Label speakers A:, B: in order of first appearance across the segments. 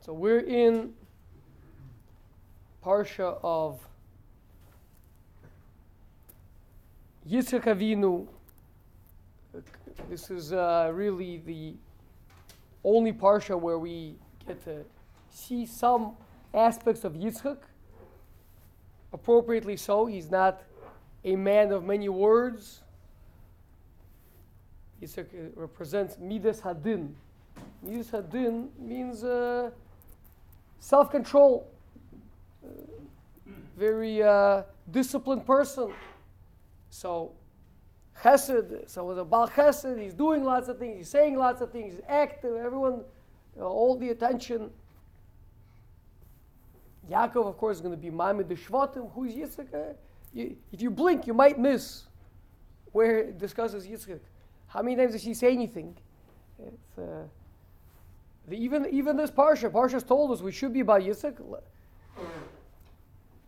A: So we're in Parsha of Yitzchak Avinu. This is uh, really the only Parsha where we get to see some aspects of Yitzchak. Appropriately so, he's not a man of many words. Yitzchak represents Midas Hadin. Midas Hadin means uh, self control, very uh, disciplined person. So, Chesed, so with a Bal Chesed, he's doing lots of things, he's saying lots of things, he's active, everyone, you know, all the attention. Yaakov, of course, is going to be Mamid the Shvatim. Who's Yitzchak? Uh, if you blink, you might miss where it discusses Yitzchak. How many times does he say anything? It's, uh, the, even, even this Parsha, Parshas Toldos we should be by Yitzchak.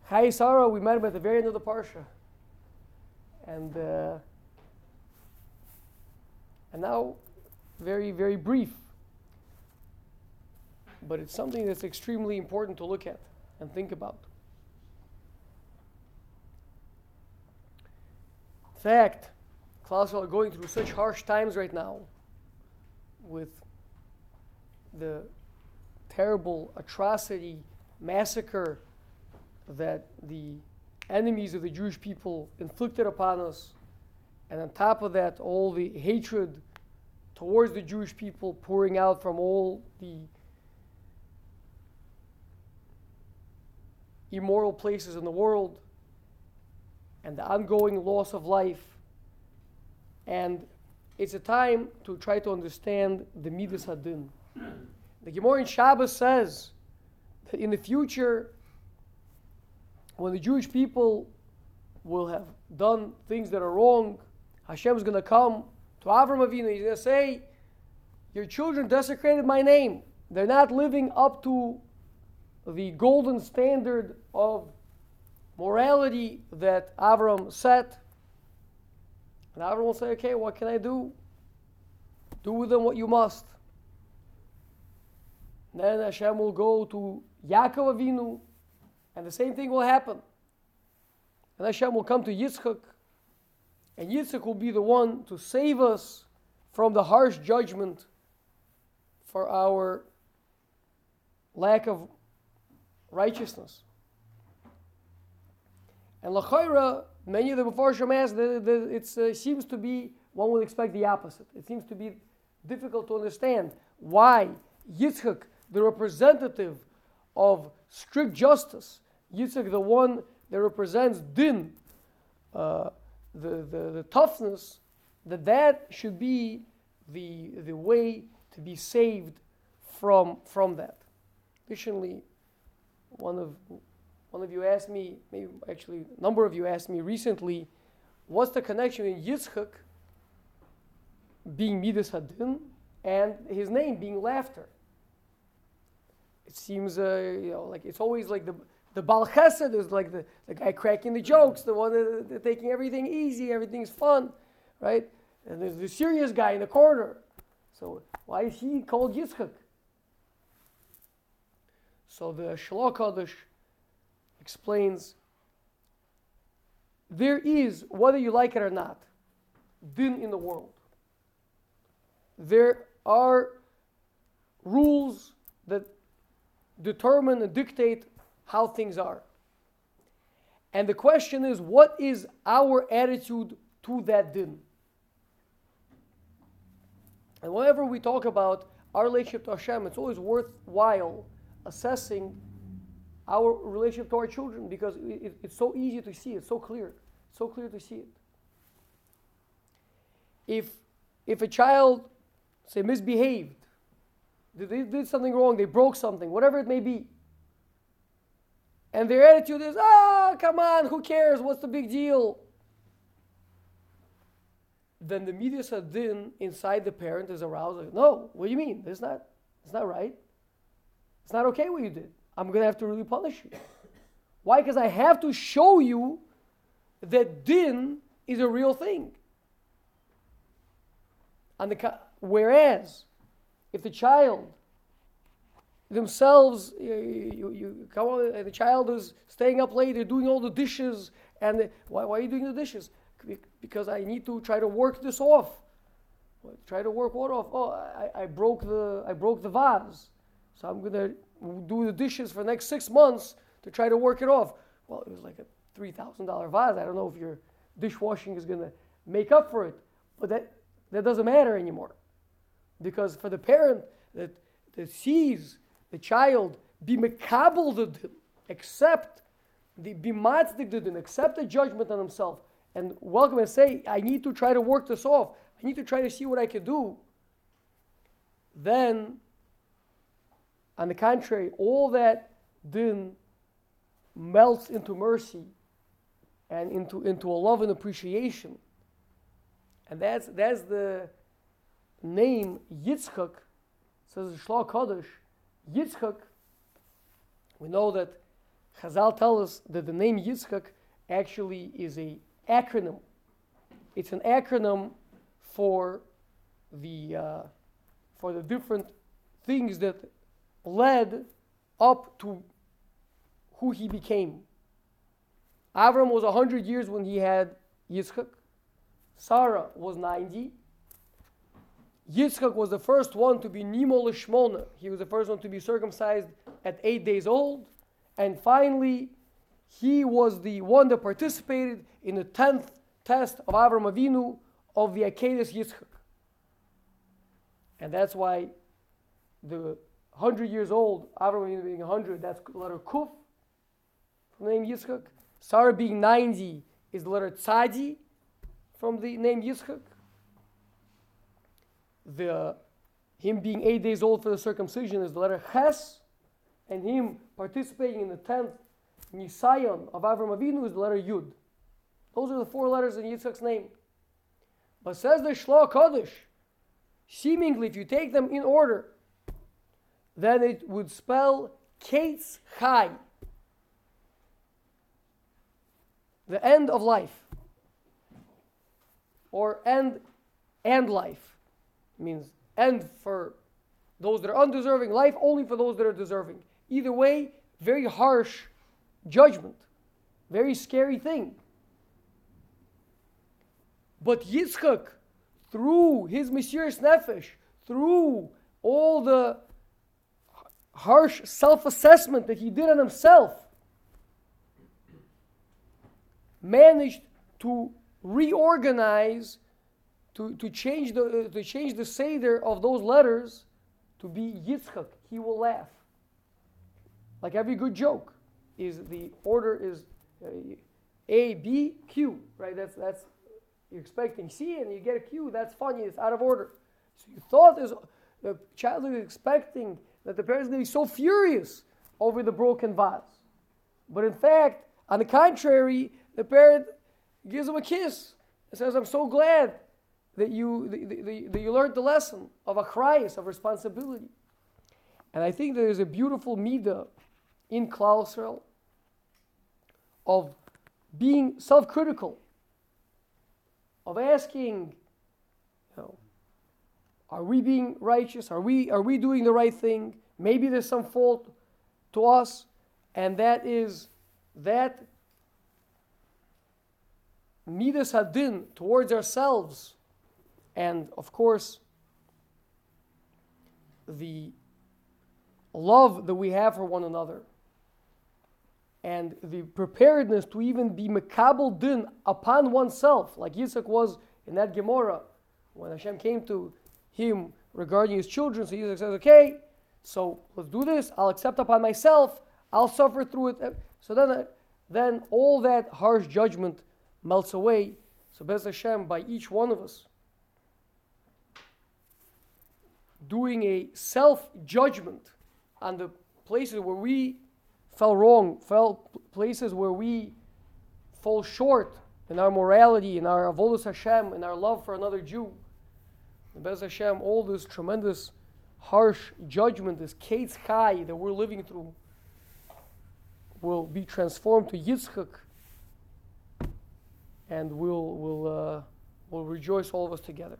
A: Chayei Sarah, we met him at the very end of the Parsha. And, uh, and now, very, very brief. But it's something that's extremely important to look at and think about. In fact, Klaus are going through such harsh times right now with the terrible atrocity, massacre that the enemies of the Jewish people inflicted upon us. And on top of that, all the hatred towards the Jewish people pouring out from all the immoral places in the world and the ongoing loss of life. And it's a time to try to understand the Midas Hadin. The Gemara in Shabbos says that in the future, when the Jewish people will have done things that are wrong, Hashem is going to come to Avram Avinu. He's going to say, Your children desecrated my name. They're not living up to the golden standard of morality that Avram set. And Avram will say, Okay, what can I do? Do with them what you must. Then Hashem will go to Yaakov Avinu, and the same thing will happen. And Hashem will come to Yitzchak, and Yitzchak will be the one to save us from the harsh judgment for our lack of righteousness. And Lachaira, many of the Mepharshim ask, it uh, seems to be, one would expect the opposite. It seems to be difficult to understand why Yitzchak the representative of strict justice. Yitzchak, the one that represents din, uh, the, the, the toughness, that that should be the, the way to be saved from, from that. Additionally, one of, one of you asked me, maybe actually a number of you asked me recently, what's the connection in Yitzchak being Midas Hadin and his name being laughter? It seems uh, you know like it's always like the the Bal Chesed is like the, the guy cracking the jokes, the one that, that taking everything easy, everything's fun, right? And there's the serious guy in the corner. So why is he called Yitzchak? So the Shloh Kodesh explains there is, whether you like it or not, din in the world. There are rules that determine and dictate how things are. And the question is, what is our attitude to that din? And whenever we talk about our relationship to Hashem, it's always worthwhile assessing our relationship to our children because it, it's so easy to see, it's so clear, so clear to see it. If, if a child, say, misbehaved, they did something wrong, they broke something, whatever it may be. And their attitude is, ah, come on, who cares? What's the big deal? Then the Midas Hadin inside the parent is aroused. Like, no, what do you mean? It's not, it's not right. It's not okay what you did. I'm going to have to really punish you. Why? Because I have to show you that din is a real thing. And the, whereas if the child themselves, you, you, come on, the child is staying up late, they're doing all the dishes, and why, why are you doing the dishes? Because I need to try to work this off. Try to work what off? Oh, I, I broke the I broke the vase, so I'm gonna do the dishes for the next six months to try to work it off. Well, it was like a three thousand dollar vase. I don't know if your dishwashing is gonna make up for it, but that that doesn't matter anymore, because for the parent that that sees the child be mekabel accept the be matzdik accept the judgment on himself, and welcome and say, I need to try to work this off. I need to try to see what I can do. Then, on the contrary, all that din melts into mercy and into, into a love and appreciation. And that's, that's the name Yitzchak, says Shloh Kodesh, Yitzchak. We know that Chazal tell us that the name Yitzchak actually is a acronym. It's an acronym for the uh, for the different things that led up to who he became. Avram was 100 years when he had Yitzchak. Sarah was 90. Yitzchak was the first one to be Nimol Lishmona. He was the first one to be circumcised at eight days old. And finally, he was the one that participated in the 10th test of Avram Avinu of the Akedah Yitzchak. And that's why the 100 years old, Avram Avinu being 100, that's letter Kuf from the name Yitzchak. Sarah being 90 is the letter Tzadi from the name Yitzchak. The, him being 8 days old for the circumcision is the letter Ches. And him participating in the 10th Nisayon of Avram Avinu is the letter Yud. Those are the four letters in Yitzchak's name. But says the Shloh Kodesh, seemingly if you take them in order, then it would spell Ketz Chai, the end of life, or end and life. Means end for those that are undeserving, life only for those that are deserving. Either way, very harsh judgment, very scary thing. But Yitzchak, through his Mesiras Nefesh, through all the harsh self assessment that he did on himself, managed to reorganize, to, to, change the, uh, to change the Seder of those letters to be Yitzchak. He will laugh. Like every good joke, is the order is uh, A, B, Q, right? That's, that's you're expecting C and you get a Q, that's funny, it's out of order. So you thought this, the child is expecting that the parents are going to be so furious over the broken vase. But in fact, on the contrary, the parent gives him a kiss and says, I'm so glad that you, that, that, you learned the lesson of achrayus, of responsibility. And I think there is a beautiful midah in Klausel of being self critical of asking, you know, are we being righteous? Are we, are we doing the right thing? Maybe there's some fault to us, and that is that midas hadin towards ourselves, and of course, the love that we have for one another and the preparedness to even be mekabel din upon oneself, like Yitzchak was in that Gemara when Hashem came to him regarding his children. So Yitzchak says, "Okay, so let's do this. I'll accept upon myself. I'll suffer through it." So then, then all that harsh judgment melts away. So Bez Hashem, by each one of us, doing a self judgment on the places where we fell wrong, fell places where we fall short in our morality, in our avodas Hashem, in our love for another Jew. And Bez Hashem, all this tremendous, harsh judgment, this Ketz Chai that we're living through, will be transformed to Yitzchak, and we'll, we'll, uh, we'll rejoice all of us together.